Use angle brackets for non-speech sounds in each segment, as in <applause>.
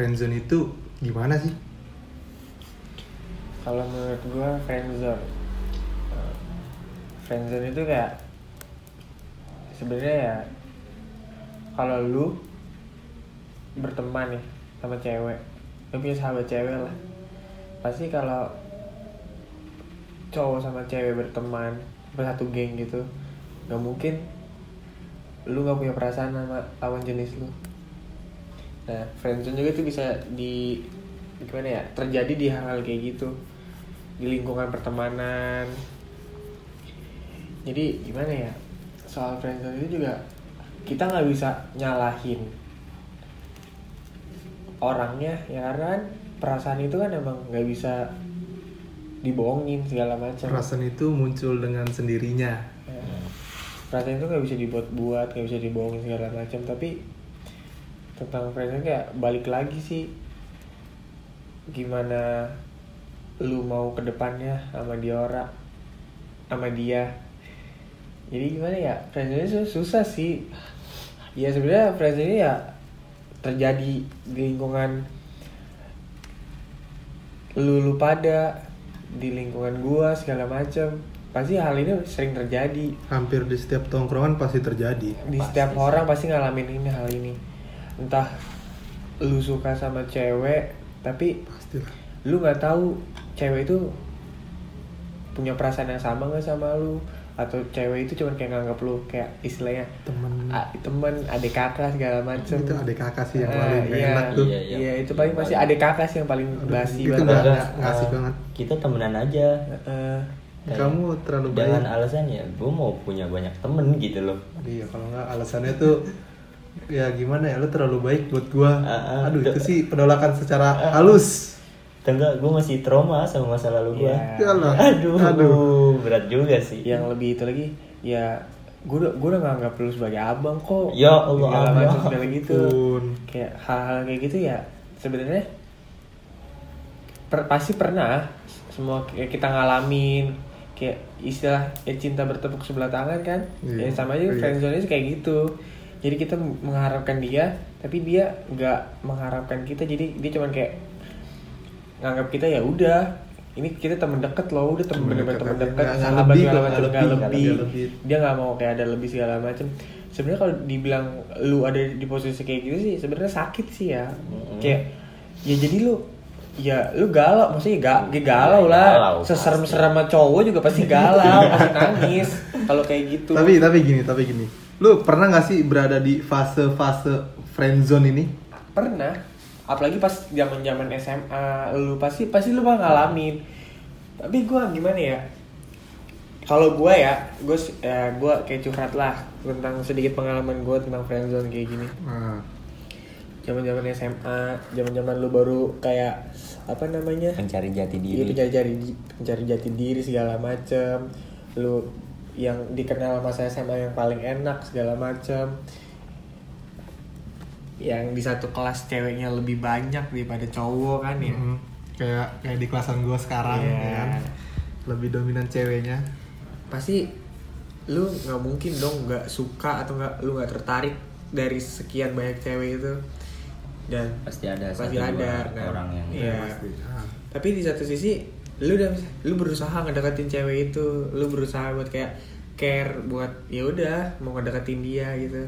friendzone itu gimana sih? Kalau menurut gua friendzone. Eh, friendzone itu kayak sebenarnya ya kalau lu berteman nih sama cewek lu punya sahabat cewek lah. Pasti kalau cowok sama cewek berteman bersatu geng gitu nggak mungkin lu nggak punya perasaan sama lawan jenis lu nah friendzone juga tuh bisa di gimana ya terjadi di hal-hal kayak gitu. Di lingkungan pertemanan. Jadi gimana ya soal friendzone itu juga kita nggak bisa nyalahin orangnya ya karena kan perasaan itu kan emang nggak bisa dibohongin segala macam. Perasaan itu muncul dengan sendirinya. Ya. perasaan itu nggak bisa dibuat-buat nggak bisa dibohongin segala macam. Tapi tentang friendzone kayak balik lagi sih. Gimana lu mau ke depannya sama dia orang sama dia? Jadi gimana ya friendzone itu susah sih. Ya sebenarnya friendzone ya terjadi di lingkungan lu lu pada di lingkungan gua segala macam pasti hal ini sering terjadi. Hampir di setiap tongkrongan pasti terjadi. Di Pasti setiap sih. orang pasti ngalamin ini hal ini entah lu suka sama cewek tapi pastilah. lu nggak tahu cewek itu punya perasaan yang sama nggak sama lu? Atau cewek itu cuma kayak nganggap lu kayak istilahnya temen. A- temen adik kakak segala macem. Itu adik kakak sih yang Ah, paling gak iya. enak tuh. Iya, iya. Itu paling pasti adik kakak sih yang paling Aduh, basi itu banget. nggak asik eh, banget. kita temenan aja. Heeh. Kayak kamu terlalu dengan baik. alasan ya gue mau punya banyak temen gitu loh. Iya kalau nggak alasannya tuh ya gimana ya lu terlalu baik buat gua Ah, ah, aduh itu sih penolakan secara halus Tengah gue masih trauma sama masa lalu gue Iya. Yalah. aduh, Aduh. berat juga sih yang lebih itu lagi ya gue udah gue udah nganggap lu sebagai abang kok Ya Allah, segala macam segala gitu Pun. kayak hal-hal kayak gitu ya sebenarnya per- pasti pernah semua kayak kita ngalamin kayak istilah ya cinta bertepuk sebelah tangan kan Iya. ya sama aja Iya. friendzone kayak gitu jadi kita mengharapkan dia tapi dia nggak mengharapkan kita. Jadi dia cuman kayak nganggap kita ya udah ini kita temen deket loh udah temen Temen bener-bener deket temen deket sahabat lebih segala macam nggak lebih, lebih. dia nggak mau kayak ada lebih segala macam. Sebenarnya kalau dibilang lu ada di posisi kayak gitu sih sebenarnya sakit sih ya. Mm-mm. kayak ya jadi lu ya lu galau maksudnya ga, ya galau lah. Galau, seserem-serem sama cowok juga pasti galau pasti nangis. <laughs> Kalau kayak gitu. Tapi tapi gini tapi gini lu pernah nggak sih berada di fase-fase friendzone ini? Pernah. Apalagi pas zaman zaman SMA lu pasti pasti lu bakal ngalamin. Tapi gua gimana ya? Kalau gua ya gue ya gua kayak curhat lah tentang sedikit pengalaman gua tentang friendzone kayak gini. Nah, zaman zaman SMA zaman zaman lu baru kayak apa namanya? Mencari jati Iya diri. pencari jati pencari jati diri segala macem. Lu yang dikenal masa SMA yang paling enak segala macem yang di satu kelas ceweknya lebih banyak daripada cowok kan ya. Mm, kayak kayak di kelasan gua sekarang ya kan. Lebih dominan ceweknya. Pasti lu nggak mungkin dong nggak suka atau nggak lu nggak tertarik dari sekian banyak cewek itu. Dan pasti ada pasti satu dua ada kan? orang yang Iya. pasti. Ah. tapi di satu sisi lu udah lu berusaha ngedeketin cewek itu lu berusaha buat kayak care buat ya udah mau ngedeketin dia gitu.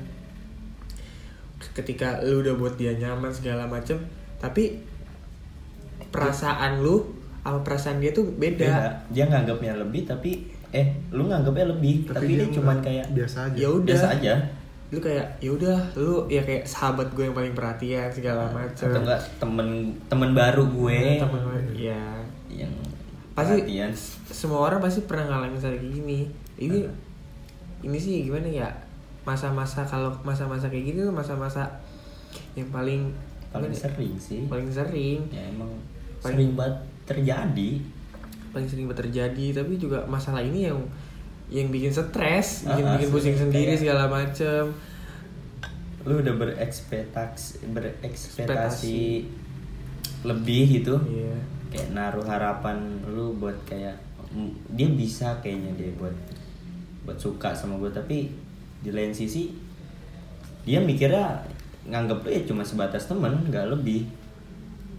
Ketika lu udah buat dia nyaman segala macem tapi perasaan lu sama perasaan dia tuh beda, beda. Dia nganggapnya lebih tapi eh lu nganggapnya lebih. Tapi, dia, cuman nggak- kayak biasa aja. Ya udah. Biasa aja. Lu kayak ya udah lu ya kayak sahabat gue yang paling perhatian segala macem. atau enggak temen temen baru gue. Temen gue ya Pasti- perhatian. semua orang pasti pernah ngalamin kayak gini. Ini ini sih gimana ya? Masa-masa kalau masa-masa kayak gini tuh masa-masa yang paling paling gimana ya? sering sih. Paling sering. Ya emang Paling- sering banget terjadi. Paling sering terjadi tapi juga masalah ini yang yang bikin stres bikin Ah, bikin pusing sering. sendiri Kayak- segala macem. lu udah berekspektasi berekspektasi. lebih gitu. Iya kayak naruh harapan lu buat kayak "Hmm, dia bisa kayaknya dia buat buat suka sama gue tapi di lain sisi dia mikirnya nganggep lu ya cuma sebatas temen nggak lebih.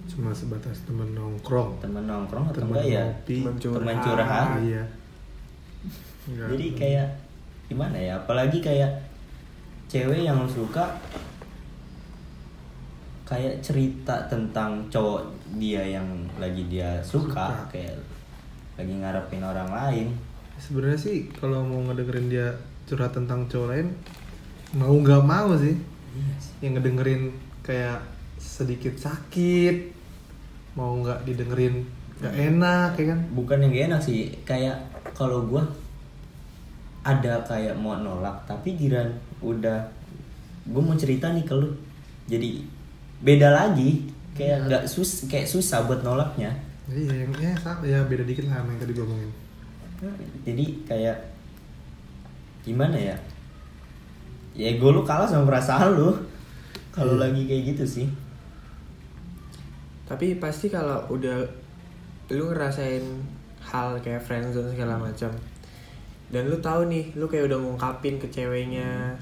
Cuma sebatas temen nongkrong. Temen nongkrong atau temen enggak ya? Temen curhat. temen curhat. Iya. Enggak. jadi kayak gimana ya? Apalagi kayak cewek yang lu suka kayak cerita tentang cowok dia yang lagi dia suka, Suka. kayak lagi ngarepin orang lain. Sebenarnya sih kalau mau ngedengerin dia curhat tentang cowok lain mau nggak mau sih. Yang ngedengerin kayak sedikit sakit mau nggak didengerin nggak enak ya kan? Bukan yang gak enak sih kayak kalau gua ada kayak mau nolak tapi giran udah gue mau cerita nih ke lu. Jadi beda lagi kayak nggak sus kayak susah buat nolaknya. Iya yang ya, sa- ya beda dikit lah sama yang tadi gue omongin. Jadi kayak gimana ya? Ya gue lu kalah sama perasaan lu kalau Iya. lagi kayak gitu sih. Tapi pasti kalau udah lu ngerasain hal kayak friendzone segala macam dan lu tahu nih lu kayak udah ngungkapin ke ceweknya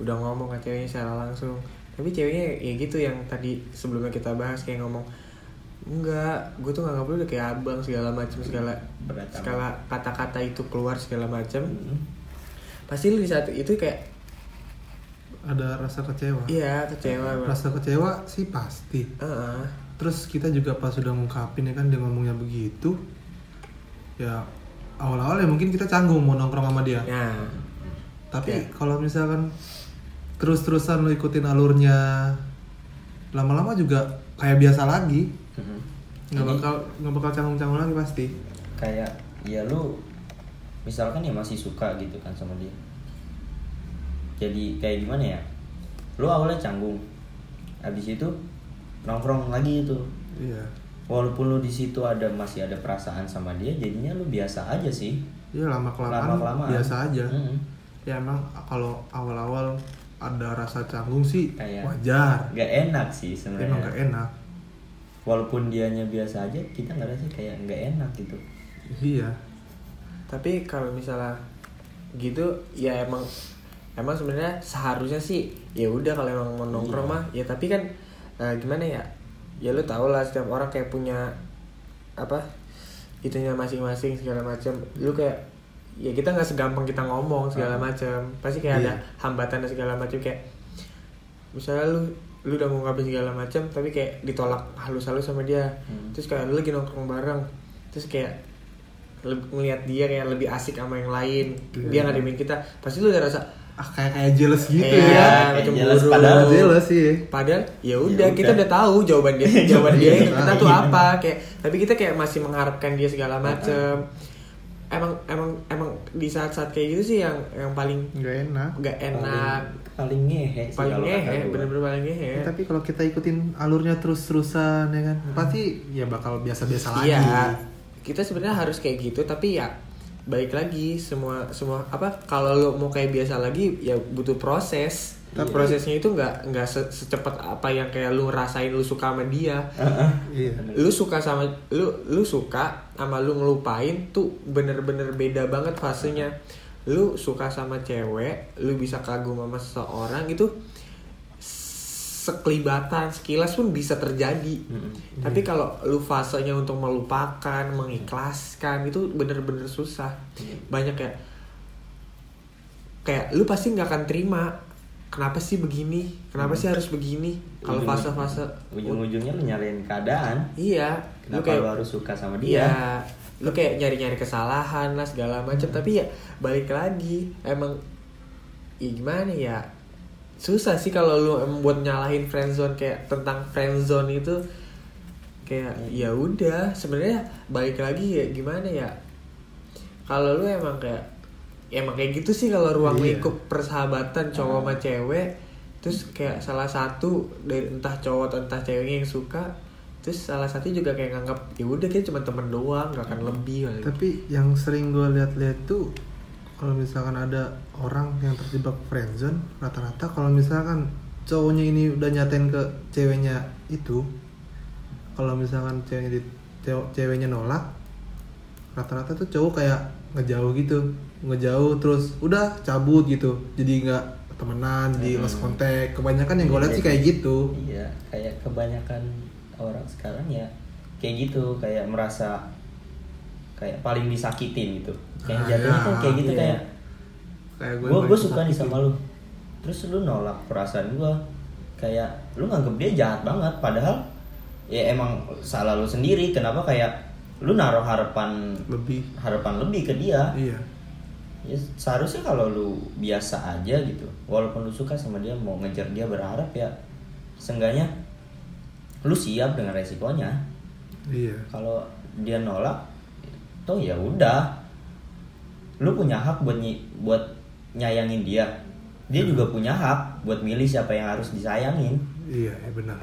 udah ngomong ke ceweknya secara langsung tapi ceweknya ya gitu yang tadi sebelumnya kita bahas kayak ngomong enggak gue tuh nganggap lu udah kayak abang segala macam segala Berat segala kata-kata itu keluar segala macam Hmm. pasti lu di saat itu kayak ada rasa kecewa iya kecewa Bang. rasa kecewa sih pasti Heeh. terus kita juga pas sudah ngungkapin ya kan dia ngomongnya begitu ya awal-awal ya mungkin kita canggung mau nongkrong sama dia nah tapi Ya. kalau misalkan terus-terusan lo ikutin alurnya. Lama-lama juga kayak biasa lagi. Hmm. nggak bakal nggak bakal canggung-canggung lagi pasti. Kayak ya lu misalkan ya masih suka gitu kan sama dia. Jadi kayak gimana ya? Lu awalnya canggung. Habis itu nongkrong lagi itu. Iya. Walaupun lu di situ ada masih ada perasaan sama dia jadinya lu biasa aja sih. Iya lama kelamaan Lama-kelamaan. biasa aja. Mm-mm. ya emang kalau awal-awal ada rasa canggung sih Kayak- wajar. nggak enak sih sebenarnya. Emang gak enak. Walaupun dianya biasa aja kita nggak rasa kayak nggak enak gitu. Iya. Tapi kalau misalnya gitu ya emang emang sebenarnya seharusnya sih ya udah kalau emang mau nongkrong Iya. mah ya tapi kan eh, gimana ya ya lu tau lah setiap orang kayak punya apa itunya masing-masing segala macam. Lu kayak ya kita nggak segampang kita ngomong segala Ah. macam pasti kayak ada Iya. hambatan dan segala macam kayak misalnya lu lu udah ngungkapin segala macam tapi kayak ditolak halus-halus sama dia Hmm. terus kayak lu lagi nongkrong bareng terus kayak ngelihat dia kayak lebih asik sama yang lain Iya. dia nggak demen kita pasti lu udah rasa ah kayak kayak jealous gitu Iya, ya kayak jelas padahal jealous sih padahal ya udah Ya kita udah. udah tahu jawaban dia jawaban <laughs> dia Iya, kita tuh apa kayak tapi kita kayak masih mengharapkan dia segala macem emang emang emang di saat-saat kayak gitu sih yang yang paling nggak enak. Nggak enak. Paling, paling ngehe sih paling ngehe bener-bener paling ngehe. Ya, tapi kalau kita ikutin alurnya terus-terusan ya kan? Pasti ya bakal biasa-biasa lagi. Iya. Kita sebenarnya harus kayak gitu tapi ya baik lagi semua semua apa kalau lu mau kayak biasa lagi ya butuh proses Tapi- prosesnya itu nggak nggak se- secepat apa yang kayak lu rasain lu suka sama dia. Iya. Lu suka sama lu lu suka sama lu ngelupain tuh bener-bener beda banget fasenya. Lu suka sama cewek lu bisa kagum sama seseorang itu sekelibatan sekilas pun bisa terjadi. Mm-mm. tapi kalau lu fasenya untuk melupakan mengikhlaskan itu bener-bener susah. Banyak kayak kayak lu pasti nggak akan terima kenapa sih begini? Kenapa sih harus begini? Kalau fase-fase ujung-ujungnya lu nyalain keadaan. Iya, lu kenapa kayak lu harus suka sama dia? Iya, lu kayak nyari-nyari kesalahan lah segala macam, tapi ya balik lagi emang ya gimana ya? Susah sih kalau lu emang buat nyalahin friendzone kayak tentang friendzone itu. Kayak ya udah sebenarnya balik lagi ya gimana ya? Kalau lu emang kayak ya emang kayak gitu sih kalau ruang Iya. lingkup persahabatan cowok sama cewek terus kayak salah satu dari entah cowok atau entah ceweknya yang suka terus salah satu juga kayak nganggap ya udah kita cuma temen doang gak akan lebih kali." tapi yang sering gue lihat-lihat tuh kalau misalkan ada orang yang terjebak friendzone rata-rata kalau misalkan cowoknya ini udah nyatain ke ceweknya itu kalau misalkan ceweknya di- cew- ceweknya nolak rata-rata tuh cowok kayak ngejauh gitu ngejauh terus udah cabut gitu. Jadi nggak temenan di Hmm. lost contact. Kebanyakan yang gue lihat sih kayak gitu. iya kayak kebanyakan orang sekarang ya kayak gitu. Kayak merasa kayak paling disakitin gitu. Kayak Ah, jatuhnya ya. kan kayak gitu Iya. kayak kayak gue gue suka nih sama lu. Terus lu nolak perasaan gue kayak lu nganggep dia jahat banget padahal ya emang salah lu sendiri. Kenapa kayak lu naruh harapan lebih. harapan lebih ke dia? Iya ya seharusnya kalau lu biasa aja gitu walaupun lu suka sama dia mau ngejar dia berharap ya seenggaknya lu siap dengan resikonya. Iya. Kalau dia nolak toh ya udah. Lu punya hak buat nyi- buat nyayangin dia. Dia juga punya hak buat milih siapa yang harus disayangin. Iya iya benar.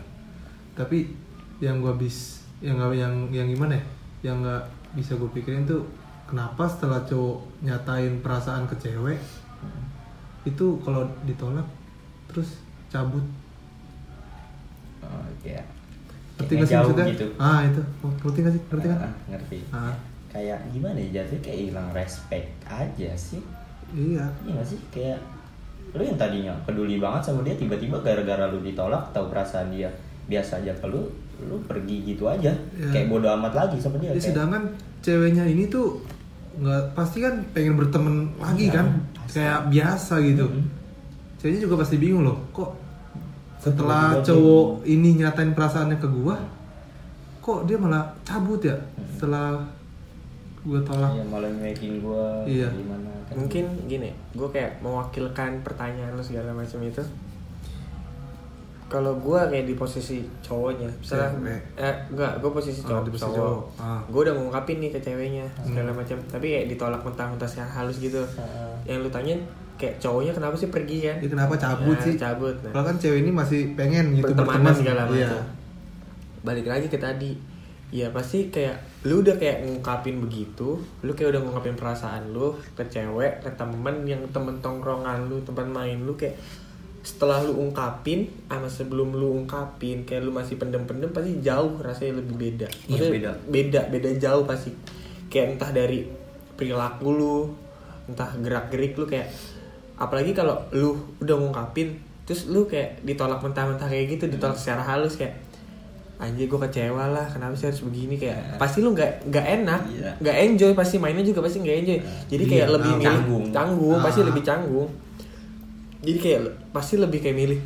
Tapi yang gue bis yang yang yang gimana ya? Yang nggak bisa gue pikirin tuh kenapa setelah cowok nyatain perasaan ke cewek itu kalau ditolak terus cabut? Oh, kayak ngerti nggak sih maksudnya? gitu. Ah itu. Ngerti nggak sih? Ngerti kan? Ah, ngerti. Ah. Kayak gimana ya jatuhnya kayak hilang respect aja sih. Iya. Iya gak sih? Kayak lu yang tadinya peduli banget sama dia tiba-tiba gara-gara lu ditolak tahu perasaan dia biasa aja ke lu lu pergi gitu aja. Ya. kayak bodo amat lagi sama dia Ya, kayak, sedangkan ceweknya ini tuh nggak pasti kan pengen berteman lagi Iya, kan pasti. kayak biasa gitu Mhm. ceweknya juga pasti bingung loh kok setelah tiba-tiba cowok ini nyatain perasaannya ke gua kok dia malah cabut ya Hmm. setelah gua tolak Iya malah making gua Iya. gimana kan mungkin gini gue kayak mewakilkan pertanyaan lu segala macam itu kalau gue kayak di posisi cowoknya misalnya Cewek. eh enggak gue posisi Oh, cowok di posisi cowok, cowok. Ah. gue udah ngungkapin nih ke ceweknya segala Hmm. macam tapi kayak ditolak mentah-mentah secara halus gitu Ah. yang lu tanyain kayak cowoknya kenapa sih pergi kan Dia kenapa cabut Nah, sih cabut nah. kalau kan cewek ini masih pengen gitu berteman segala macam iya balik lagi ke tadi ya pasti kayak lu udah kayak ngungkapin begitu lu kayak udah ngungkapin perasaan lu ke cewek ke temen yang temen tongkrongan lu teman main lu kayak setelah lu ungkapin sama sebelum lu ungkapin kayak lu masih pendem-pendem pasti jauh rasanya lebih beda. Iya, beda. beda beda jauh pasti. Kayak entah dari perilaku lu entah gerak gerik lu kayak apalagi kalau lu udah ngungkapin terus lu kayak ditolak mentah-mentah kayak gitu ditolak secara halus kayak anjir gue kecewa lah kenapa sih harus begini? Kayak pasti lu nggak nggak enak Iya. nggak enjoy pasti mainnya juga pasti nggak enjoy. Jadi kayak Iya, lebih ah, milih canggung. canggung pasti Ah. lebih canggung jadi kayak pasti lebih kayak milih.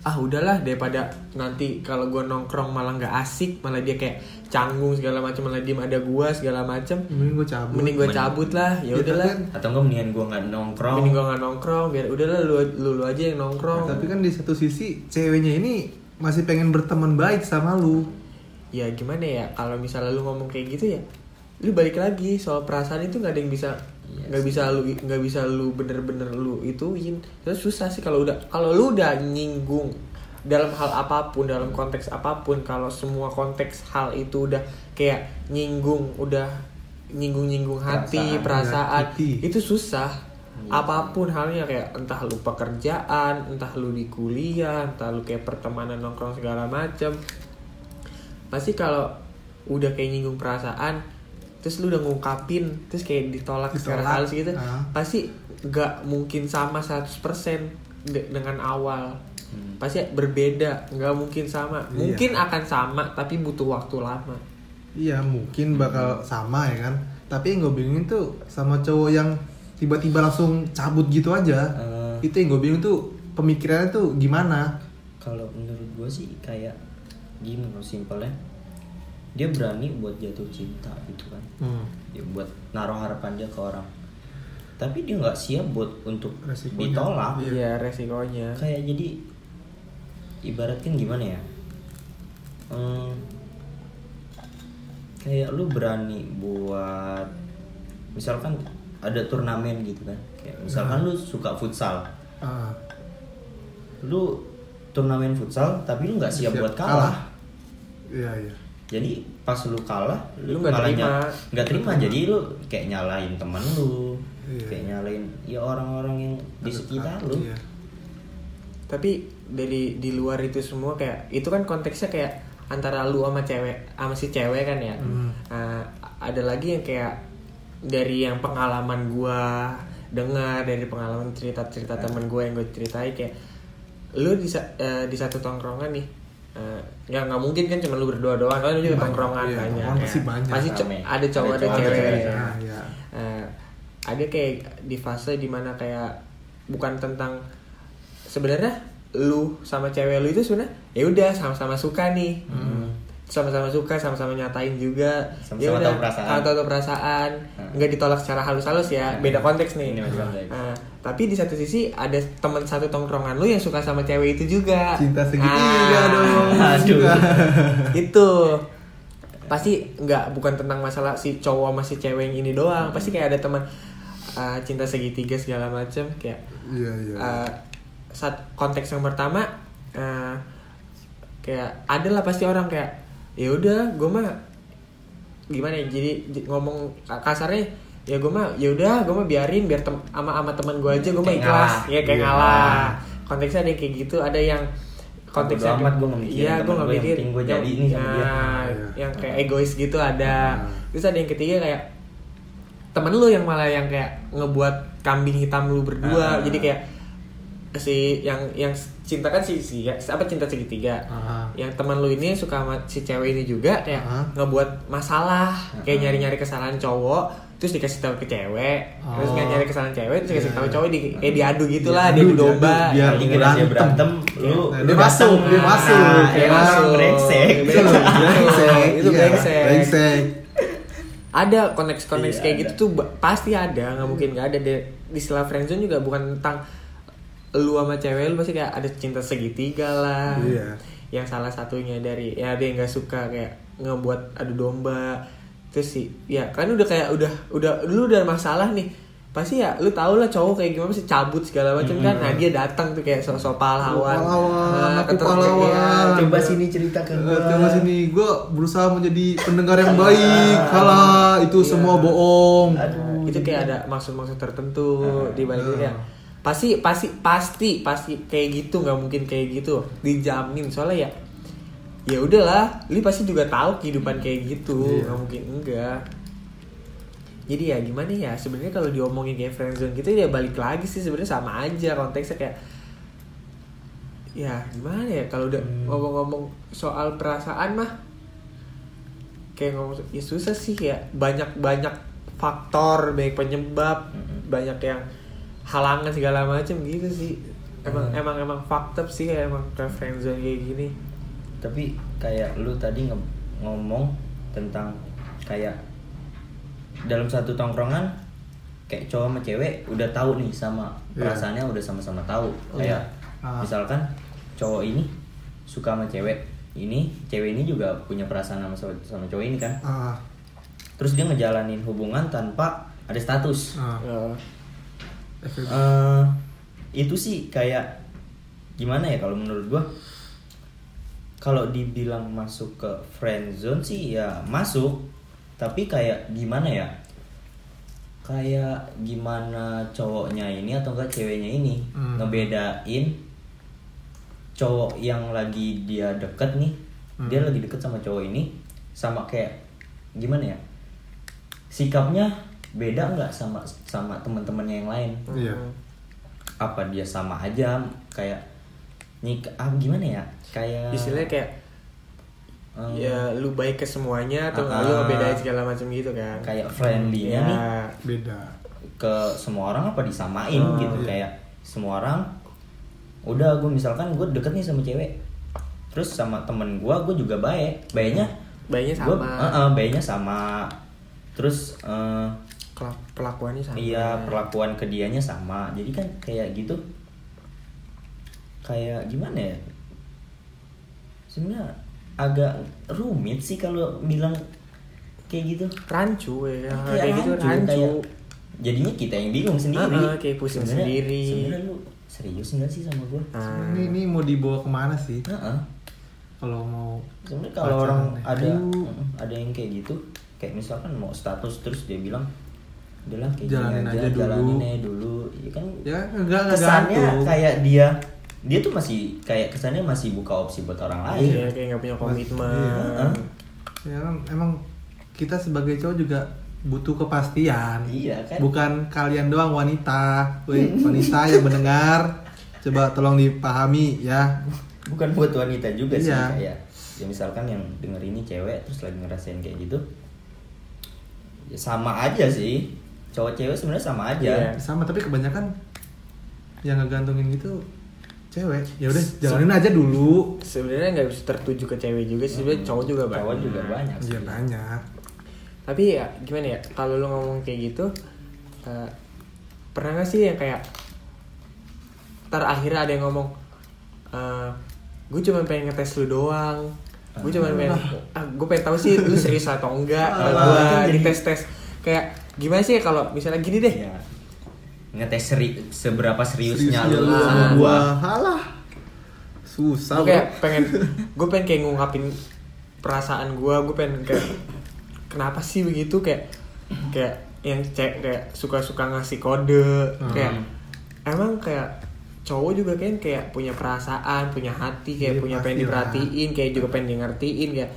Ah udahlah daripada nanti kalau gue nongkrong malah nggak asik malah dia kayak canggung segala macam malah diem ada gua segala macam mending gua cabut. mending gue cabut lah ya Ya, tapi udahlah kan- atau enggak mendingan gua nggak nongkrong. Mending gue nggak nongkrong biar udahlah lu, lu lu aja yang nongkrong. Tapi kan di satu sisi ceweknya ini masih pengen berteman baik sama lu. Ya gimana ya kalau misalnya lu ngomong kayak gitu ya lu balik lagi soal perasaan itu nggak ada yang bisa Iya nggak bisa lu nggak bisa lu bener-bener lu ituin. Terus susah sih kalau udah kalau lu udah nyinggung dalam hal apa pun dalam konteks apa pun kalau semua konteks hal itu udah kayak nyinggung udah nyinggung-nyinggung hati Perasaan, perasaan, itu susah. Iya. apa pun halnya kayak entah lu pekerjaan entah lu di kuliah entah lu kayak pertemanan nongkrong segala macem. Pasti kalau udah kayak nyinggung perasaan terus lu udah ngungkapin terus kayak ditolak, secara Ditolak, halus gitu ah. pasti gak mungkin sama 100% de- dengan awal Hmm. pasti berbeda nggak mungkin sama Iya. mungkin akan sama tapi butuh waktu lama Iya mungkin bakal sama ya kan Tapi yang gue bingungin tuh sama cowok yang tiba-tiba langsung cabut gitu aja Eh. Itu yang gue bingung tuh pemikirannya tuh gimana kalau menurut gua sih kayak gini loh simpelnya dia berani buat jatuh cinta gitu kan. Hmm. dia buat naruh harapan dia ke orang. Tapi dia nggak siap buat untuk Resikonya. ditolak. Iya. iya resikonya. Kayak jadi ibaratkan gimana ya? Hmm, kayak lu berani buat misalkan ada turnamen gitu kan. Kayak misalkan lu suka futsal. Ah, lu turnamen futsal tapi lu nggak siap, buat kalah. Iya iya jadi pas lu kalah Lu nggak terima. nggak terima jadi lu kayak nyalain temen lu Iya. kayak nyalain ya orang-orang yang di sekitar lu Iya. tapi dari di luar itu semua kayak itu kan konteksnya kayak antara lu sama cewek sama si cewek kan ya Hmm. Nah, ada lagi yang kayak dari yang pengalaman gua dengar dari pengalaman cerita-cerita temen gue yang gue ceritain kayak lu di eh, di satu tongkrongan nih eh, ya nggak mungkin kan cuma lu berdua doang kan lu juga tongkrongan iya, banyak tongkrongan ya. pasti banyak. pasti co- ada cowok Ada ada, cewek. Nah, ya. Eh, ada kayak di fase di mana kayak bukan tentang sebenarnya lu sama cewek lu itu sebenarnya ya udah sama-sama suka nih Hmm. Sama-sama suka sama-sama nyatain juga. Sama-sama Ya udah, tahu perasaan. sama tahu perasaan. Hmm. nggak ditolak secara halus-halus ya. Hmm. beda konteks nih. Ini konteks. Nah, tapi di satu sisi ada teman satu tongkrongan lu yang suka sama cewek itu juga. Cinta segitiga Ah, dong. <laughs> Aduh. itu. Pasti nggak bukan tentang masalah si cowok sama si cewek yang ini doang. Pasti kayak ada teman uh, cinta segitiga segala macem kayak iya iya. uh, saat konteks yang pertama uh, kayak ada lah pasti orang kayak ya udah gue mah gimana ya jadi ngomong kasarnya ya gue mah ya udah gue mah biarin biar tem ama ama teman gue aja gue mah ikhlas ngalah. ya kayak Iya. ngalah konteksnya ada yang kayak gitu ada yang konteksnya amat, gua nggak mikirin iya gue nggak yang mikir penting gua jadi ini sama dia. Nah, yang kayak egois gitu ada Hmm. terus ada yang ketiga kayak temen lu yang malah yang kayak ngebuat kambing hitam lu berdua jadi kayak si yang yang cinta kan si si ya, apa cinta segitiga. Ah. yang teman lu ini suka sama si cewek ini juga kayak Ah. ngebuat masalah. Kayak Ah. nyari-nyari kesalahan cowok terus dikasih tahu ke cewek. Terus Oh. nggak nyari kesalahan cewek terus dikasih Iya. tahu cowok di, kayak diadu gitulah Diadu, diadu domba. biar kira dia berantem, lu Nah, dia masuk, dia masuk, Nah, ya emang kan? brengsek. Itu <laughs> brengsek. Itu Iya, brengsek. brengsek. Ada koneksi-koneksi Iya, kayak gitu tuh pasti ada. Nggak mungkin nggak ada. Di istilah friendzone juga bukan tentang lu sama cewek lu pasti kayak ada cinta segitiga lah Iya. yang salah satunya dari ya ada yang nggak suka kayak ngebuat adu domba terus sih ya kan udah kayak udah udah lu udah masalah nih pasti ya lu tau lah cowok kayak gimana sih cabut segala macam kan nah dia datang tuh kayak sosok pahlawan Pahlawan, Nah, aku ketemu- pahlawan. iya, Coba sini cerita ke Eh, gua. Coba sini, gue berusaha menjadi pendengar yang baik. Kalah, itu Iya. semua bohong. Aduh, itu kayak ada maksud-maksud tertentu Ah. di balik itu ya pasti pasti pasti pasti kayak gitu nggak mungkin kayak gitu dijamin soalnya ya ya udahlah lu pasti juga tahu kehidupan kayak gitu Iya. nggak mungkin enggak jadi ya gimana ya sebenarnya kalau diomongin kayak friendzone gitu ya balik lagi sih sebenarnya sama aja konteksnya kayak ya gimana ya kalau udah Hmm. ngomong-ngomong soal perasaan mah kayak ngomong ya susah sih ya banyak banyak faktor banyak penyebab Mm-mm. banyak yang halangan segala macam gitu sih emang Hmm. emang emang fakta sih kayak emang kayak friendzone kayak gini tapi kayak lu tadi nge- ngomong tentang kayak dalam satu tongkrongan kayak cowok sama cewek udah tahu nih sama Iya. perasaannya udah sama-sama tahu Oh, kayak Ah. misalkan cowok ini suka sama cewek ini cewek ini juga punya perasaan sama sama cowok ini kan Ah, terus dia ngejalanin hubungan tanpa ada status ah. Eh, itu sih kayak gimana ya kalau menurut gua kalau dibilang masuk ke friend zone sih ya masuk tapi kayak gimana ya kayak gimana cowoknya ini atau enggak ceweknya ini Hmm. ngebedain cowok yang lagi dia deket nih Hmm. dia lagi deket sama cowok ini sama kayak gimana ya sikapnya beda nggak sama sama teman-temannya yang lain Iya. Hmm. apa dia sama aja kayak nik ah, gimana ya kayak istilahnya kayak eh, ya lu baik ke semuanya atau nggak lu Ah. ngebedain segala macam gitu kan kayak friendly-nya ya, nih beda. ke semua orang apa disamain Oh, gitu iya. kayak semua orang udah gue misalkan gue deket nih sama cewek terus sama temen gue gue juga baik baiknya baiknya gue sama baiknya sama terus eh, Kelak- perlakuannya sama. Iya perlakuan ke dianya sama. Jadi kan kayak gitu. Kayak gimana ya? Sebenarnya agak rumit sih kalau bilang kayak gitu. Rancu ya. Kayak kayak gitu rancu, rancu. kayak- jadinya kita yang bingung sendiri. Ah, ah, kayak pusing Sebenarnya- sendiri. sebenarnya lu serius nggak sih sama gue Nah, Ini, ini mau dibawa ke mana sih? Kalau mau sebenarnya kalau orang pacaran ada ya. mm, ada yang kayak gitu kayak misalkan mau status terus dia bilang udah lah kayak Jalanin gini aja dulu." jalanin aja dulu ya kan ya enggak enggak kesannya gantung. kayak dia dia tuh masih kayak kesannya masih buka opsi buat orang lain iya kayak nggak punya komitmen Heeh. ya kan emang kita sebagai cowok juga butuh kepastian. Iya kan? Bukan kalian doang wanita. Woi, wanita yang mendengar coba tolong dipahami ya. bukan buat wanita juga sih Iya. kayak ya misalkan yang denger ini cewek terus lagi ngerasain kayak gitu ya sama aja sih cowok cewek sebenarnya sama aja Iya. Sama tapi kebanyakan yang ngegantungin gitu cewek. Ya udah jalanin aja dulu. sebenarnya nggak bisa tertuju ke cewek juga sih sebenarnya cowok juga banyak cowok juga banyak sih. Iya banyak. tapi ya gimana ya kalau lu ngomong kayak gitu eh, pernah gak sih yang kayak ntar akhirnya ada yang ngomong gue cuma pengen ngetes lu doang gue cuma pengen ah, gue pengen tahu sih lu serius atau enggak Ah, gue jadi- dites tes kayak gimana sih kalau misalnya gini deh Iya. ngetes seri, seberapa seriusnya Seriusnya lu lu sama gua gua. Halah. Susah. gue pengen <laughs> gue pengen kayak ngungkapin perasaan gue gue pengen kayak kenapa sih begitu kayak kayak yang cek kayak suka-suka ngasih kode Hmm. kayak emang kayak cowok juga kan kayak punya perasaan punya hati kayak Iya, punya pengen lah. diperhatiin kayak juga pengen ngertiin kayak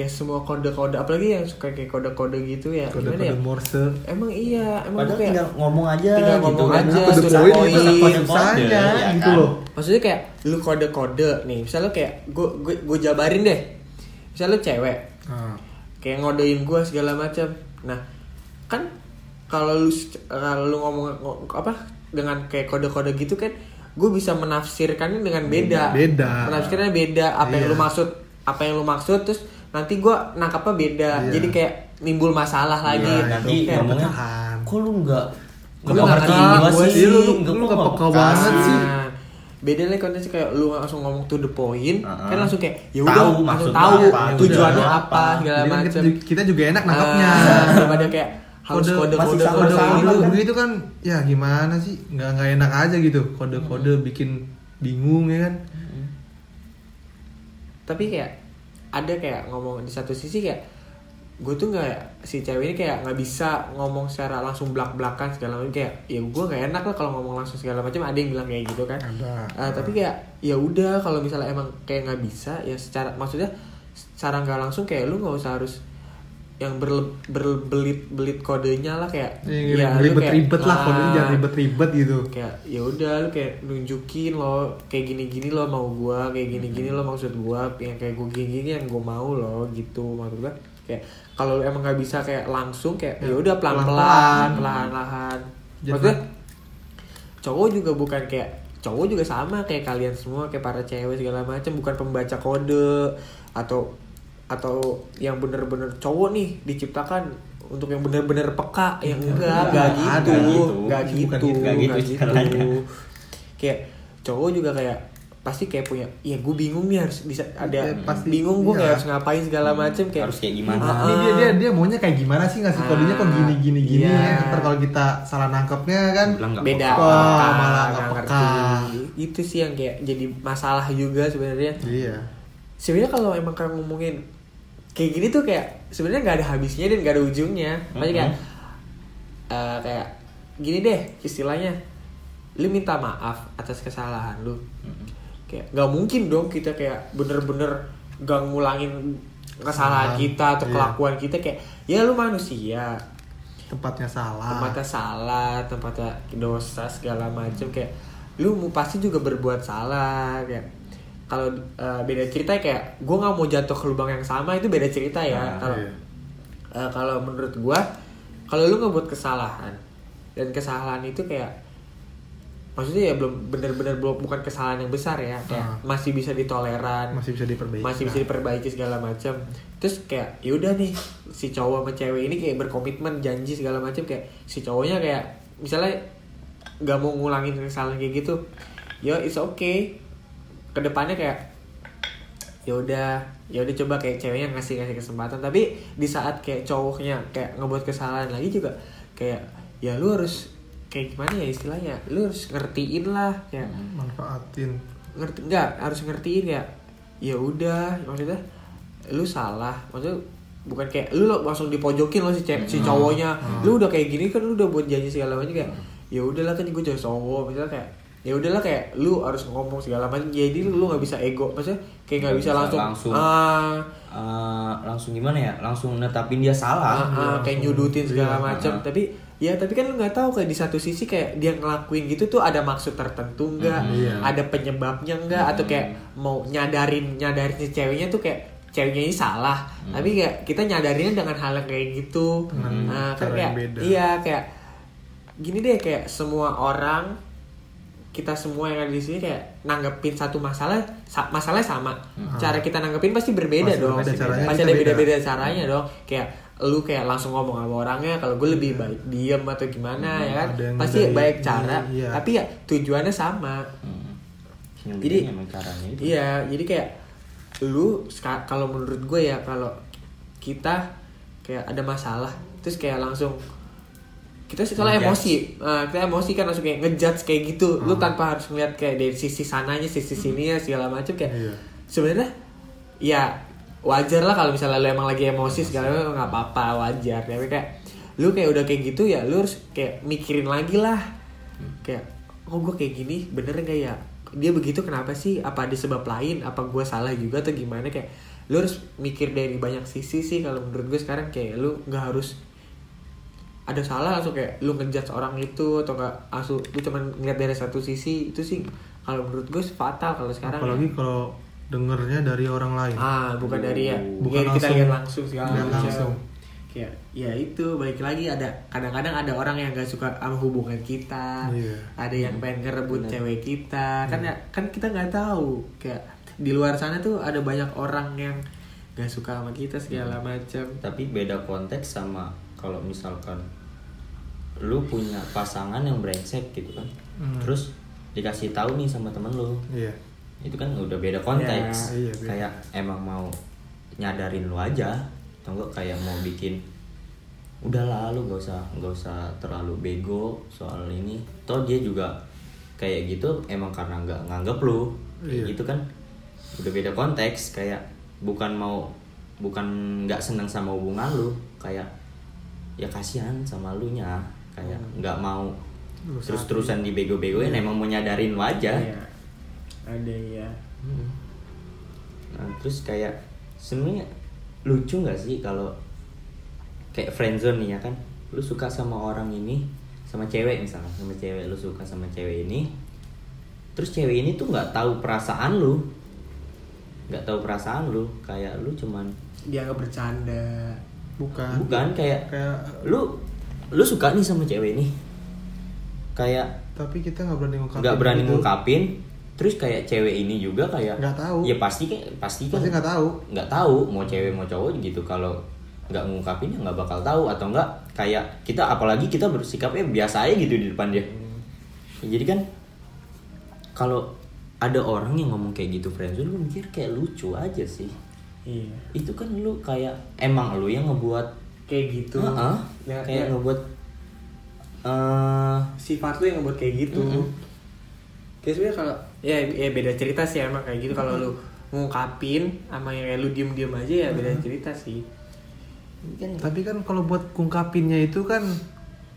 kayak semua kode-kode apalagi yang suka kayak kode-kode gitu ya gimana Kode-kode ya Morse. emang iya emang padahal kayak tinggal ngomong aja tinggal gitu ngomong kan aja, Kode the poin kode saja ya gitu kan? loh. maksudnya kayak lu kode-kode nih misalnya kayak gue gue gue jabarin deh misalnya lu cewek Nah, kayak ngodein gue segala macam nah kan kalau lu kalau lu ngomong ngo- apa dengan kayak kode-kode gitu kan gue bisa menafsirkannya dengan beda Beda. menafsirkannya beda apa yang Iya. lu maksud apa yang lu maksud terus nanti gue nangkapnya beda Iya. jadi kayak nimbul masalah lagi gitu. nanti Kayak- ngomongnya kok lu nggak lu nggak ngerti gua sih lu- lu Nggak- peka banget sih. Nah, beda lah konteksnya kayak lu langsung ngomong to the point Uh-uh. kan langsung kayak ya Tahu udah langsung maksudnya tahu apa, tujuannya apa apa. segala macam kita juga enak nangkapnya. Ah, <laughs> daripada kayak harus Kode- kode kode kode gitu. kan? kode begitu kan ya gimana sih nggak nggak enak aja gitu kode-kode bikin bingung ya kan tapi kayak ada kayak ngomong di satu sisi kayak gue tuh nggak si cewek ini kayak nggak bisa ngomong secara langsung belak belakan segala macam kayak ya gue nggak enak lah kalau ngomong langsung segala macam ada yang bilang kayak gitu kan Ada. Ah, tapi kayak ya udah kalau misalnya emang kayak nggak bisa ya secara maksudnya secara nggak langsung kayak lu nggak usah harus yang berle, berbelit belit kodenya lah kayak Ya, lu ribet-ribet lah kodenya ah, jangan ribet-ribet gitu. Kayak ya udah lu kayak nunjukin lo kayak gini-gini lo mau gua kayak gini-gini lo maksud gua yang kayak gua gini-gini yang gua mau lo gitu maksud gua. Kayak kalau lu emang nggak bisa kayak langsung kayak ya Ya, udah pelan-pelan pelan-pelan. maksudnya cowok juga bukan kayak cowok juga sama kayak kalian semua kayak para cewek segala macam bukan pembaca kode atau atau yang bener-bener cowok nih diciptakan untuk yang bener-bener peka yang enggak enggak Nggak gitu ada gitu. enggak gitu gitu, nggak gitu nggak caranya. kayak cowok juga kayak pasti kayak punya ya gue bingung nih harus bisa ada Ya, pasti. bingung gue Iya. kayak harus ngapain segala macem kayak harus kayak gimana. Ah, ini dia dia dia maunya kayak gimana sih ngasih kodenya kok Ah, gini gini gini iya. ya ntar kalau kita salah nangkepnya kan beda peka. Peka, malah nggak peka. itu sih yang kayak jadi masalah juga sebenarnya iya sebenarnya kalau emang kayak ngomongin kayak gini tuh kayak sebenarnya nggak ada habisnya dan nggak ada ujungnya. Makanya kayak eh, kayak gini deh istilahnya. Lu minta maaf atas kesalahan lu. Kayak nggak mungkin dong kita kayak bener-bener gak ngulangin kesalahan. kita atau iya. kelakuan kita kayak ya lu manusia. Tempatnya salah. Tempatnya salah tempatnya dosa segala macem kayak lu mu- pasti juga berbuat salah kayak kalau eh, beda cerita kayak gue nggak mau jatuh ke lubang yang sama itu beda cerita ya Ah, kalau iya. eh, kalau menurut gue kalau lu ngebuat kesalahan dan kesalahan itu kayak maksudnya ya belum bener-bener belum bukan kesalahan yang besar ya kayak Ah. masih bisa ditoleran masih bisa diperbaiki masih bisa diperbaiki segala macam terus kayak yaudah nih si cowok sama cewek ini kayak berkomitmen janji segala macam kayak si cowoknya kayak misalnya nggak mau ngulangin kesalahan kayak gitu ya it's okay ke depannya kayak ya udah ya udah coba kayak ceweknya ngasih ngasih kesempatan. Tapi di saat kayak cowoknya kayak ngebuat kesalahan lagi juga kayak ya lu harus kayak gimana ya istilahnya? Lu harus ngertiin lah kayak manfaatin. Ngerti nggak harus ngertiin ya ya udah maksudnya lu salah. Maksudnya bukan kayak lu langsung dipojokin lo si ce- si cowoknya. Lu udah kayak gini kan lu udah buat janji segala macam kayak ya udahlah kan gue cowok cowok. Misalnya kayak ya udahlah kayak lu harus ngomong segala macam. Jadi lu nggak bisa ego. Maksudnya kayak nggak bisa, bisa langsung, langsung. ah. Eh, langsung gimana ya? Langsung netapin dia salah. Ah, ah, kayak nyudutin segala Iya, macam. ah. tapi ya tapi kan lu nggak tahu kayak di satu sisi kayak dia ngelakuin gitu tuh ada maksud tertentu nggak? Mhm. Iya. ada penyebabnya nggak? Atau kayak mau nyadarin nyadarin si ceweknya tuh kayak ceweknya ini salah. Tapi kayak kita nyadarinnya dengan hal yang kayak gitu. Dengan Nah, kayak yang beda. iya kayak gini deh kayak semua orang kita semua yang ada di sini kayak nanggepin satu masalah sa- masalahnya sama. Cara kita nanggepin pasti berbeda Pasti dong. berbeda caranya, pasti ada beda. beda-beda caranya dong. Kayak lu kayak langsung ngomong sama orangnya kalau gue lebih baik diem atau gimana ya kan? pasti dari- baik cara. Iya. tapi ya tujuannya sama. Hmm. Yang Jadi- itu. Iya, jadi kayak lu kalau menurut gue ya kalau kita kayak ada masalah terus kayak langsung kita sih Ngejudge. emosi, nah, kita emosi kan langsung kayak ngejudge kayak gitu. Lu Hmm. tanpa harus ngeliat kayak dari sisi sananya, sisi sininya segala macam kayak Iya. sebenarnya ya wajar lah kalau misalnya lu emang lagi emosi segala macam nggak apa-apa wajar. Tapi kayak lu kayak udah kayak gitu ya lu harus kayak mikirin lagi lah. Kayak oh gue kayak gini bener gak ya? Dia begitu kenapa sih? Apa ada sebab lain? Apa gue salah juga atau gimana? Kayak lu harus mikir dari banyak sisi sih kalau menurut gue sekarang. Kayak lu nggak harus ada salah langsung kayak lu ngejudge orang itu atau enggak langsung lu cuman ngeliat dari satu sisi itu sih kalau menurut gue fatal kalau sekarang ya. apalagi kalau dengernya dari orang lain. Ah bukan dari ya. Bukan bukan kita lihat langsung segala lihat macam langsung. kayak ya itu balik lagi ada kadang-kadang ada orang yang gak suka sama hubungan kita Iya. ada yang pengen ngerebut cewek kita. Kan ya kan kita nggak tahu. Kayak di luar sana tuh ada banyak orang yang gak suka sama kita segala macam. Tapi beda konteks sama kalau misalkan lu punya pasangan yang brengsek gitu kan Hmm. terus dikasih tahu nih sama temen lu iya itu kan udah beda konteks Ya, iya, beda. kayak emang mau nyadarin lu aja atau enggak kayak mau bikin udah lalu gak usah nggak usah terlalu bego soal ini toh dia juga kayak gitu emang karena nggak nganggep lu Iya. gitu kan udah beda konteks kayak bukan mau bukan nggak seneng sama hubungan lu kayak ya kasihan sama lu nya kayak nggak mau Lu terus terusan dibego-begoin emang mau nyadarin lu aja Iya. ada ya Hmm. Nah, terus kayak sebenarnya lucu nggak sih kalau kayak friendzone nih ya kan, lu suka sama orang ini, sama cewek misalnya, sama cewek lu suka sama cewek ini, terus cewek ini tuh nggak tahu perasaan lu, nggak tahu perasaan lu, kayak lu cuman dia nggak bercanda bukan. Bukan kayak kayak lu lu suka nih sama cewek ini, kayak tapi kita nggak berani ngungkapin nggak berani gitu. ngungkapin, terus kayak cewek ini juga kayak Nggak tahu. ya pasti kan pasti kan pasti nggak tahu. nggak tahu mau cewek mau cowok gitu. Kalau nggak ngungkapin ya nggak bakal tahu atau enggak kayak kita apalagi kita bersikapnya biasa aja gitu di depan dia. Ya, jadi kan kalau ada orang yang ngomong kayak gitu friendzone lu mikir kayak lucu aja sih iya. Itu kan lu kayak emang lu yang ngebuat kayak gitu. Heeh, Ya, kayak ya, ngebuat eh sifat lu yang ngebuat kayak gitu. Mm-mm. kayak sebenarnya kalau ya, ya beda cerita sih emang kayak gitu. Kalau lu ngungkapin sama yang lu diem diem aja ya beda cerita sih. Kan tapi kan kalau buat ngungkapinnya itu kan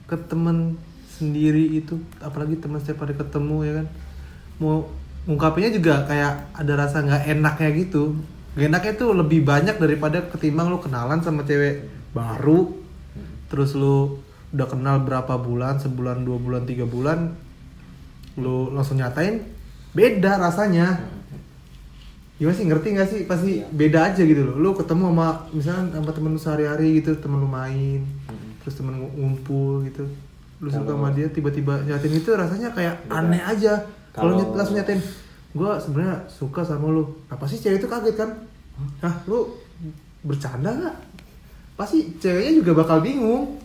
ke temen sendiri itu apalagi teman setiap hari ketemu ya kan? Mau ngungkapinnya juga kayak ada rasa nggak enaknya gitu Gak enaknya tuh lebih banyak daripada ketimbang lu kenalan sama cewek baru terus lu udah kenal berapa bulan sebulan dua bulan tiga bulan lu langsung nyatain beda rasanya. Gimana sih ngerti nggak sih? Pasti Iya. beda aja gitu loh. Lu ketemu sama misalnya sama temen lu sehari-hari gitu temen lu main terus temen ngu- ngumpul gitu. Lu suka Kalau- sama dia tiba-tiba nyatain itu rasanya kayak Beda. aneh aja. Kalau langsung nyatain gue sebenarnya suka sama lu. Apa sih cewek itu kaget kan? Hah? Lu bercanda nggak? Pasti ceweknya juga bakal bingung.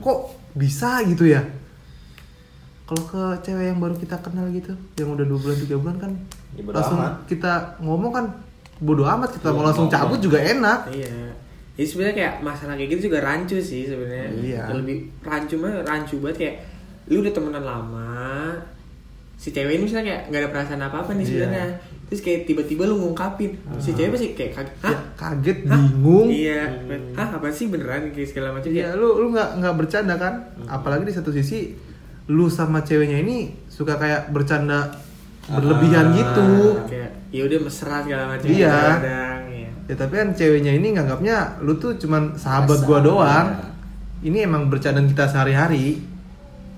Kok bisa gitu ya? Kalau ke cewek yang baru kita kenal gitu yang udah dua bulan tiga bulan kan Ya, langsung amat. kita ngomong kan bodoh amat kita Iya, mau langsung ngomong. cabut juga enak. Iya. Jadi sebenarnya kayak masalah kayak gitu juga rancu sih sebenarnya. Iya. lebih rancu mah rancu banget kayak lu udah temenan lama si cewek ini misalnya kayak nggak ada perasaan apa apa nih Iya. sebenarnya terus kayak tiba-tiba lu ngungkapin si Ah. cewek pasti kayak kaget hah Ya, kaget Hah? bingung iya hah apa sih beneran kayak segala macam ya ya lu lu nggak nggak bercanda kan apalagi di satu sisi lu sama ceweknya ini suka kayak bercanda berlebihan Ah. gitu kayak ya udah mesra segala macam Iya. kadang ya. ya tapi kan ceweknya ini nganggapnya lu tuh cuman sahabat Biasa, gua doang iya. ini emang bercandaan kita sehari-hari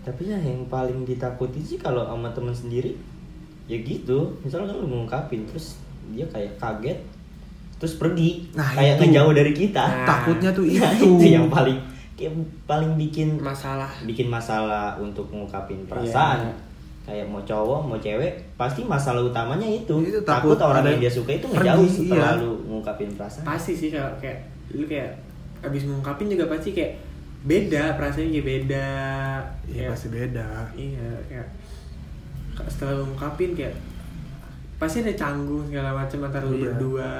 tapi ya yang paling ditakuti sih kalau sama temen sendiri ya gitu. Misalnya kan lu ngungkapin terus dia kayak kaget terus pergi. Nah, kayak ngejauh dari kita. Nah. takutnya tuh Nah, itu. itu yang paling kayak paling bikin masalah. Bikin masalah untuk ngungkapin perasaan. Iya. kayak mau cowok mau cewek pasti masalah utamanya itu, Itu takut, takut orang yang dia suka itu pergi, ngejauh setelah iya. lu ngungkapin perasaan. Pasti sih kalau kayak lu kayak abis ngungkapin juga pasti kayak beda perasaannya beda. Ya Kayak- pasti beda. Iya kayak setelah ngungkapin kayak pasti ada canggung segala macam antara lu Iya. berdua.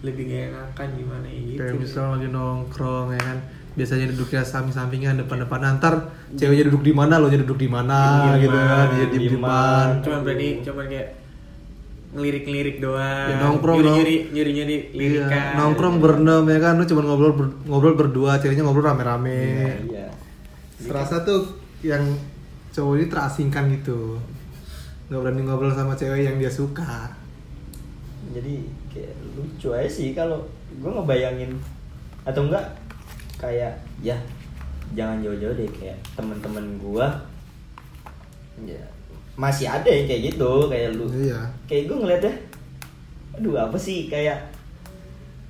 Lebih gak enakan gimana ya gitu. Kayak misal lagi nongkrong ya kan. Biasanya duduknya samping-sampingan depan-depan. Antar ceweknya duduk di mana lo duduk di mana gitu kan. Dia diem diem-dieman. cuma berani cuma kayak ngelirik-ngelirik doang. Ya, nongkrong nyuri dong. nyuri nyuri nyuri lirikan. Iya, nongkrong berenam ya kan? Lu cuma ngobrol ber- ngobrol berdua ceweknya ngobrol rame-rame. Iya serasa tuh yang cowok ini terasingkan gitu. Nggak berani ngobrol sama cewek yang dia suka. Jadi kayak lucu aja sih kalau gue ngebayangin atau enggak kayak ya jangan jauh-jauh deh kayak temen-temen gue ya masih ada yang kayak gitu kayak lu. Iya. Kayak gue ngeliatnya aduh apa sih? Kayak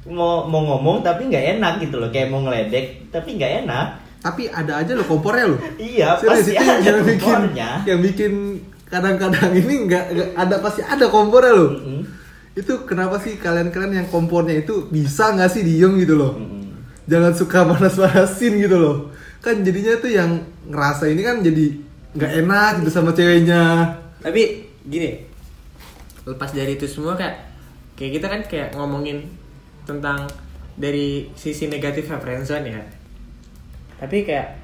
mau mau ngomong tapi nggak enak gitu loh kayak mau ngeledek tapi nggak enak. Tapi ada aja lo kompornya lo <laughs> iya Serius, pasti itu ada yang bikin kompornya. yang bikin kadang-kadang ini nggak ada pasti ada kompornya lo Mm-mm. itu kenapa sih kalian-kalian yang kompornya itu bisa nggak sih diem gitu loh? Mm-mm. jangan suka <laughs> panas-panasin gitu loh. Kan jadinya tuh yang ngerasa ini kan jadi nggak enak gitu sama ceweknya. Tapi gini lepas dari itu semua kayak kayak kita kan kayak ngomongin tentang dari sisi negatifnya friendzone ya. Tapi kayak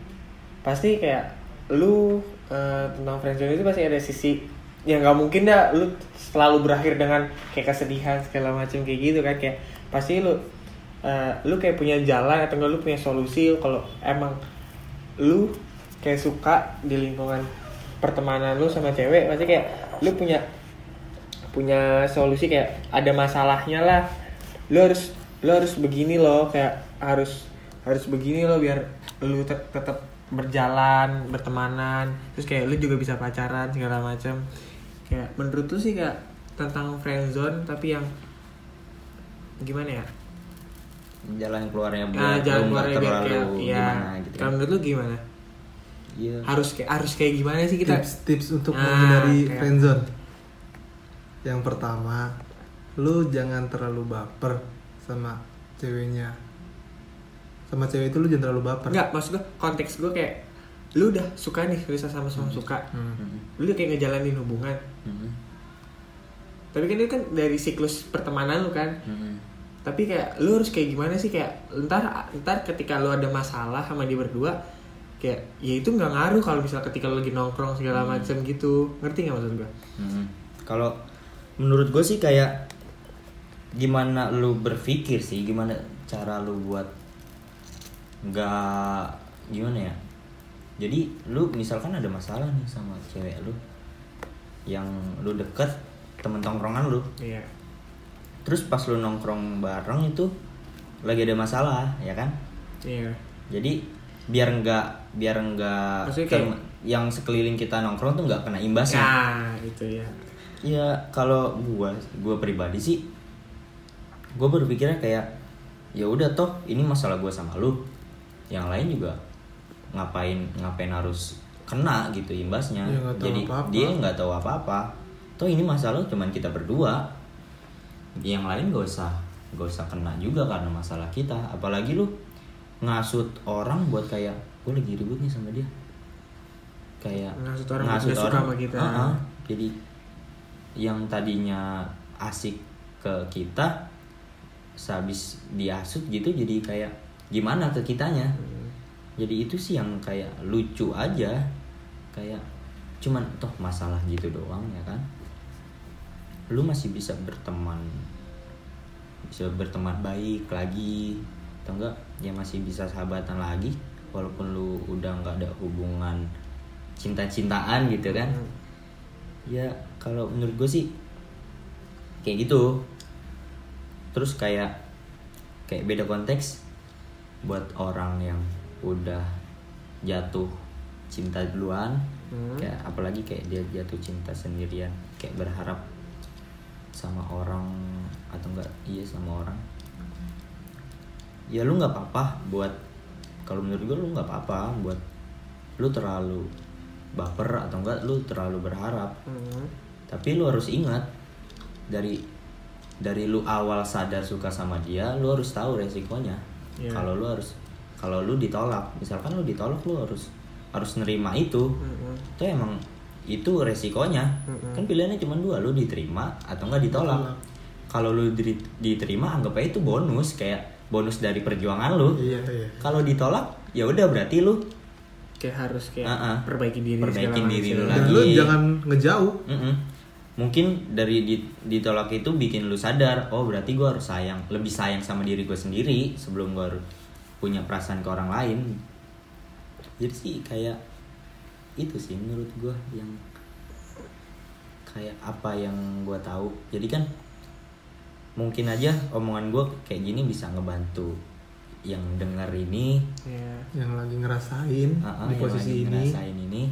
pasti kayak lu eh, tentang friendzone itu pasti ada sisi yang nggak mungkin dah lu selalu berakhir dengan kayak kesedihan segala macam kayak gitu kan. Kayak pasti lu eh, lu kayak punya jalan atau lu punya solusi kalau emang lu kayak suka di lingkungan pertemanan lu sama cewek pasti kayak lu punya punya solusi kayak ada masalahnya lah. Lu harus lu harus begini loh kayak harus harus begini loh biar lu tet- tetap berjalan bertemanan. Terus kayak lu juga bisa pacaran segala macam kayak menurut lu sih kayak tentang friendzone tapi yang gimana ya? Jalan keluarnya buat nah, jalan keluarnya biar kayak ya gimana gitu kalau kan. menurut lu gimana Iya. harus kayak harus kayak gimana sih kita tips-tips untuk Nah, menghindari kayak- friendzone yang pertama lu jangan terlalu baper sama ceweknya sama cewek itu lu jangan terlalu baper Enggak, maksud gue konteks gue kayak lu udah suka nih, bisa sama-sama suka. Hmm. Lu udah kayak ngejalanin hubungan. Mm-mm. Tapi kan itu kan dari siklus pertemanan lu kan. Mm-mm. Tapi kayak lu harus kayak gimana sih kayak ntar ntar ketika lu ada masalah sama dia berdua kayak ya itu nggak ngaruh kalau misal ketika lagi nongkrong segala Hmm. macem gitu. Ngerti nggak maksud gue? Mm-mm. Kalau menurut gue sih kayak gimana lu berpikir sih, gimana cara lu buat nggak gimana ya? Jadi lu misalkan ada masalah nih sama cewek lu yang lu deket temen tongkrongan lu, Iya. terus pas lu nongkrong bareng itu lagi ada masalah ya kan? Iya. Jadi biar nggak biar nggak Maksudnya kayak- tem- yang sekeliling kita nongkrong tuh nggak kena imbasnya. Nah, itu ya. Ya kalau gua gua pribadi sih gua berpikirnya kayak ya udah toh ini masalah gua sama lu. Yang lain juga ngapain ngapain harus kena gitu imbasnya. Nggak tahu Jadi apa-apa. dia nggak tahu apa-apa. Toh ini masalah cuman kita berdua. Yang lain gak usah gak usah kena juga karena masalah kita. Apalagi lu ngasut orang buat kayak gue lagi ribut nih sama dia. Kayak Ngasut orang buat nggak suka sama kita. Uh-uh. Jadi yang tadinya asik ke kita sehabis diasut gitu jadi kayak gimana ke kitanya Hmm. jadi itu sih yang kayak lucu aja kayak cuman toh masalah gitu doang ya kan lu masih bisa berteman bisa berteman baik lagi atau enggak ya masih bisa sahabatan lagi walaupun lu udah nggak ada hubungan cinta-cintaan gitu kan Hmm. ya kalau menurut gue sih kayak gitu terus kayak kayak beda konteks buat orang yang udah jatuh cinta duluan Hmm. kayak apalagi kayak dia jatuh cinta sendirian kayak berharap sama orang atau enggak iya sama orang ya lu nggak apa-apa buat kalau menurut gue lu nggak apa-apa buat lu terlalu baper atau enggak lu terlalu berharap Hmm. tapi lu harus ingat dari dari lu awal sadar suka sama dia lu harus tahu resikonya Iya. kalau lu harus kalau lu ditolak misalkan lu ditolak lu harus harus nerima itu Hmm. itu emang itu resikonya Mm-mm. kan pilihannya cuma dua lu diterima atau enggak ditolak Ditolak. kalau lu di- diterima anggap aja itu bonus kayak bonus dari perjuangan lu iya iya kalau ditolak ya udah berarti lu kayak harus kayak Ah, ah. perbaiki diri Perbaikin segala diri lu dan lagi. lu jangan ngejauh Mm-mm. mungkin dari di- ditolak itu bikin lu sadar oh berarti gue harus sayang lebih sayang sama diri gue sendiri sebelum gue harus punya perasaan ke orang lain jadi sih kayak itu sih menurut gue yang kayak apa yang gue tahu jadi kan mungkin aja omongan gue kayak gini bisa ngebantu yang denger ini Iya. yang lagi ngerasain uh-uh, di yang posisi lagi ini ngerasain ini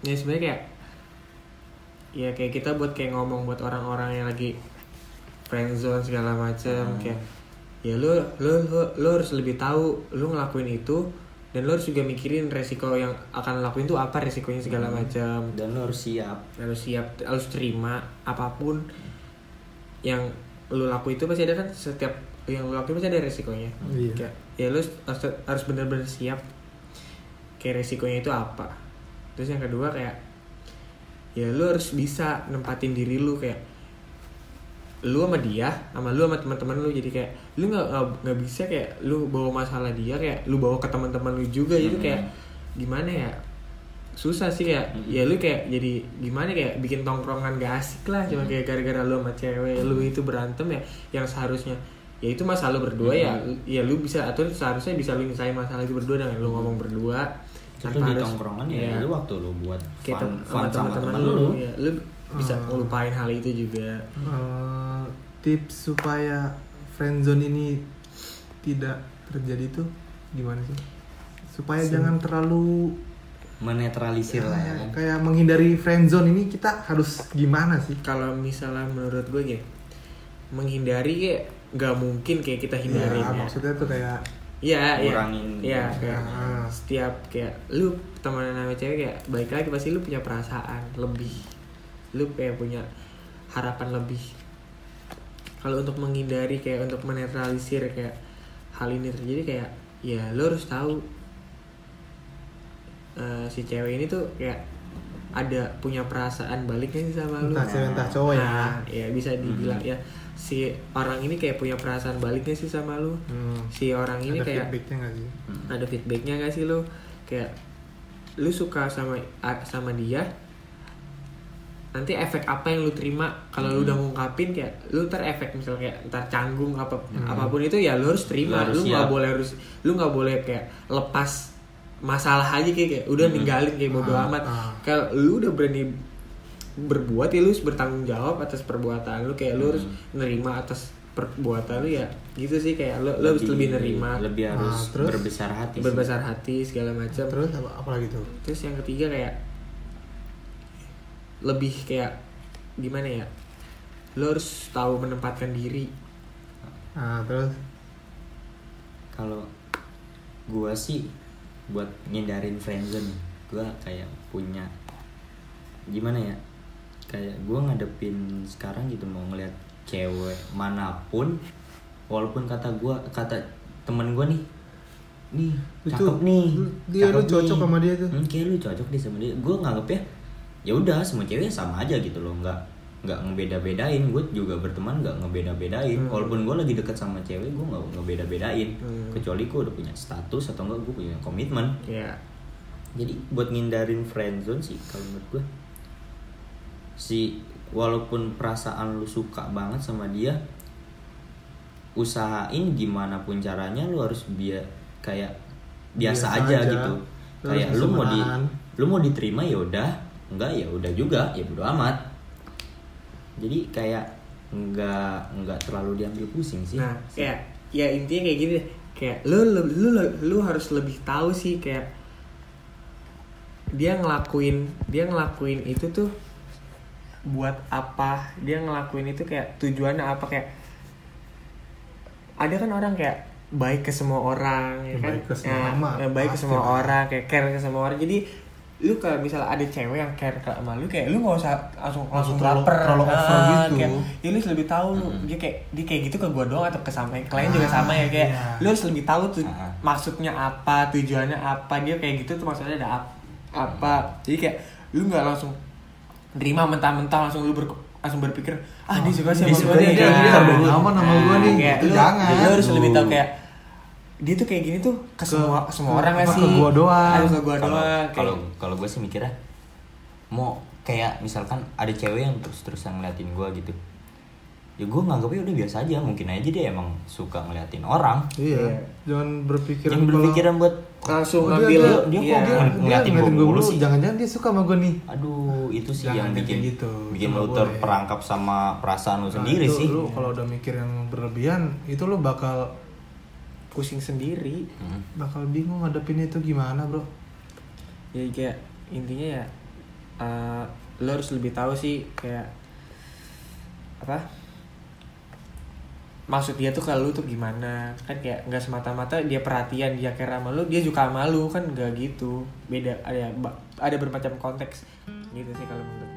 ya sebenarnya kayak ya kayak kita buat kayak ngomong buat orang-orang yang lagi friendzone segala macam Hmm. kayak ya lu, lu lu lu harus lebih tahu lu ngelakuin itu dan lu harus juga mikirin resiko yang akan lakuin tuh apa resikonya segala Hmm. macam dan lo harus siap harus siap harus terima apa pun yang lu lakuin itu pasti ada kan setiap yang lu lakuin pasti ada resikonya Iya. Kayak, ya lu harus harus benar-benar siap kayak resikonya itu apa terus yang kedua kayak ya lu harus bisa nempatin diri lu kayak lu sama dia sama lu sama teman-teman lu jadi kayak lu nggak nggak- bisa kayak lu bawa masalah dia kayak lu bawa ke teman-teman lu juga jadi Hmm. kayak gimana ya susah sih kayak Hmm. ya lu kayak jadi gimana kayak bikin tongkrongan gak asik lah cuma kayak gara-gara lu sama cewek lu itu berantem ya yang seharusnya ya itu masalah lu berdua ya Hmm. ya lu bisa atau seharusnya bisa lu nyelesain masalah itu berdua dengan lu ngomong berdua tanpa di tongkrongan ya, iya. itu waktu lu buat kayak fun, fun sama teman-teman teman lu, lu. ya, lu bisa Hmm. ngelupain hal itu juga Eh, tips supaya friendzone ini tidak terjadi tuh gimana sih supaya jangan terlalu Menetralisir lah ya. Kan. kayak menghindari friendzone ini kita harus gimana sih kalau misalnya menurut gue kayak menghindari kayak nggak mungkin kayak kita hindarin ya, ya. maksudnya tuh kayak Iya, iya. Iya, kayak Ah. setiap kayak lu temenan sama cewek kayak balik lagi pasti lu punya perasaan lebih. Lu kayak punya harapan lebih. Kalau untuk menghindari kayak untuk menetralisir kayak hal ini terjadi kayak ya lu harus tahu eh, si cewek ini tuh kayak ada punya perasaan baliknya sih sama lu. entah cewek entah cowok ya. Nah, ya bisa dibilang ya si orang ini kayak punya perasaan baliknya sih sama lu. Hmm. si orang ini ada kayak feedbacknya nggak sih? Hmm. ada feedbacknya gak sih lu? Kayak lu suka sama sama dia nanti efek apa yang lu terima? Kalau lu udah ngungkapin kayak lu ntar efek misalnya kayak ntar canggung apa apa pun itu ya lu harus terima. Lu harus lu nggak boleh harus lu nggak boleh kayak lepas masalah aja kayak, kayak udah ninggalin kayak bodo Ah, amat. ah. kalau lu udah berani berbuat ya lu harus bertanggung jawab atas perbuatan lu. Kayak lu harus nerima atas perbuatan lu ya gitu sih. Kayak lu, lu harus lebih nerima. lebih Ah, harus terus? berbesar hati sih. berbesar hati segala macam. Terus apa apa lagi tuh? Terus yang ketiga kayak lebih kayak gimana ya? Lo harus tahu menempatkan diri. Nah terus? Kalau gua sih buat ngindarin friendzone gua kayak punya gimana ya kayak gua ngadepin sekarang gitu mau ngeliat cewek mana pun walaupun kata gua kata temen gua nih nih Itu, cakep nih lu- dia lu cakep cocok nih. sama dia tuh. hmm, kayak lu cocok deh sama dia gua nganggep ya ya udah semua cewek sama aja gitu loh nggak nggak ngebeda-bedain gue juga berteman nggak ngebeda-bedain. Hmm. walaupun gue lagi deket sama cewek gue nggak ngebeda-bedain. Hmm. kecuali gue udah punya status atau enggak gue punya komitmen. Ya jadi buat ngindarin friendzone sih kalau menurut gue si walaupun perasaan lu suka banget sama dia usahain gimana pun caranya lu harus biar kayak biasa, Biasa aja, aja. gitu. Lu kayak lu mau di lu mau diterima ya udah enggak ya udah juga ya bodo amat jadi kayak enggak enggak terlalu diambil pusing sih. Nah, kayak ya intinya kayak gini deh. Kayak lu lu lu, lu harus lebih tahu sih kayak dia ngelakuin dia ngelakuin itu tuh buat apa? Dia ngelakuin itu kayak tujuannya apa? Kayak ada kan orang kayak baik ke semua orang ya kan? Baik ke semua Nah, ya, baik ke semua orang kayak care ke semua orang. Jadi lu kalau misalnya ada cewek yang care ke sama lu kayak lu gak usah langsung langsung terlalu- terlalu over Ah, gitu. kayak, ya lu lebih tahu lu dia kayak dia kayak gitu ke gua doang atau ke sama klien juga sama ya kayak iya. lu harus lebih tahu tuh Ah. maksudnya apa tujuannya apa dia kayak gitu tuh maksudnya ada ap- apa jadi kayak lu nggak langsung terima mentah-mentah langsung lu ber, langsung berpikir ah dia suka sih Dia sama suka gua nih, nih." dia- dia sama gua nih. kayak Itu lu, jangan. lu harus lebih tahu Tuh. kayak dia tuh kayak gini tuh ke, Ke- semua semua ke- orang gak apa, sih ke gua doang. Aduh, ke gua kalau doang kalau kalau gue sih mikirnya mau kayak misalkan ada cewek yang terus terusan ngeliatin gue gitu ya gue nganggapnya udah biasa aja mungkin aja dia emang suka ngeliatin orang Iya. Iya. Jangan berpikiran jangan berpikiran buat langsung ngambil dia, dia dia, kok iya. dia, ngel- ngeliatin gua gua mulu sih. Jangan-jangan dia suka sama gue nih. aduh itu sih Jangan yang bikin gitu. bikin lu terperangkap sama perasaan lu Nah, sendiri itu sih Lu kalau udah mikir yang berlebihan, itu lu bakal pusing sendiri Hmm. bakal bingung ngadepin itu gimana, Bro. ya kayak intinya ya eh, lo harus lebih tahu sih kayak apa maksud dia tuh kalau lu tuh gimana kan kayak nggak semata-mata dia perhatian dia care sama lu dia suka sama lu kan nggak gitu beda ada ada bermacam konteks gitu sih kalau menurut